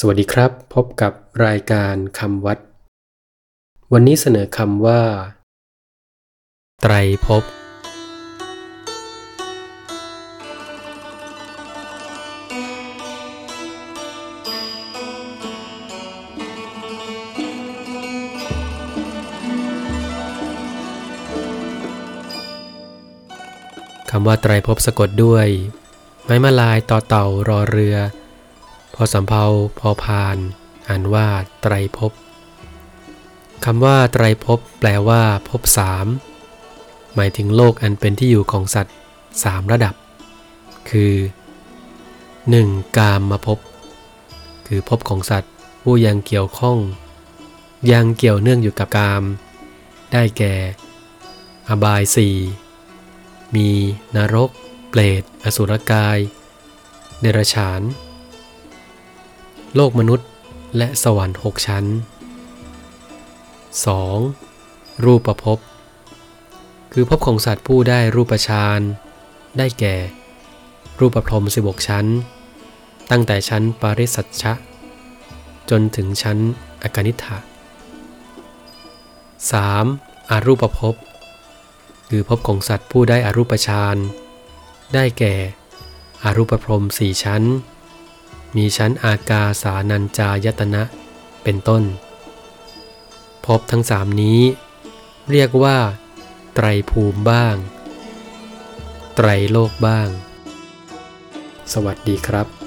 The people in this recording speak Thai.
สวัสดีครับ พบกับรายการคำวัด วันนี้เสนอคำว่า ไตรภพคำว่าไตรภพสะกดด้วย ไม้มาลายต่อเต่ารอเรือ พอสำเพาพอพาน อ่านว่าไตรภพคำว่าไตรภพแปลว่าภพสามหมายถึงโลกอันเป็นที่อยู่ของสัตว์สามระดับ คือ 1. กามมาภพคือภพของสัตว์ผู้ยังเกี่ยวข้อง ยังเกี่ยวเนื่องอยู่กับกาม ได้แก่ อบายสี่มีนรก เปรต อสุรกาย เดรัจฉาน โลกมนุษย์ และสวรรค์หกชั้น 2. รูปภพ คือภพของสัตว์ผู้ได้รูปฌาน ได้แก่ รูปพรหม16ชั้น ตั้งแต่ชั้นปาริสัชชะ จนถึงชั้นอกนิฐะ 3. อารูปภพ คือภพของสัตว์ผู้ได้อารูปฌาน ได้แก่ อารูปพรหมสี่ชั้น มีชั้นอากาสานัญจายตนะ เป็นต้น พบทั้งสามนี้ เรียกว่า ไตรภูมิบ้าง ไตรโลกบ้าง สวัสดีครับ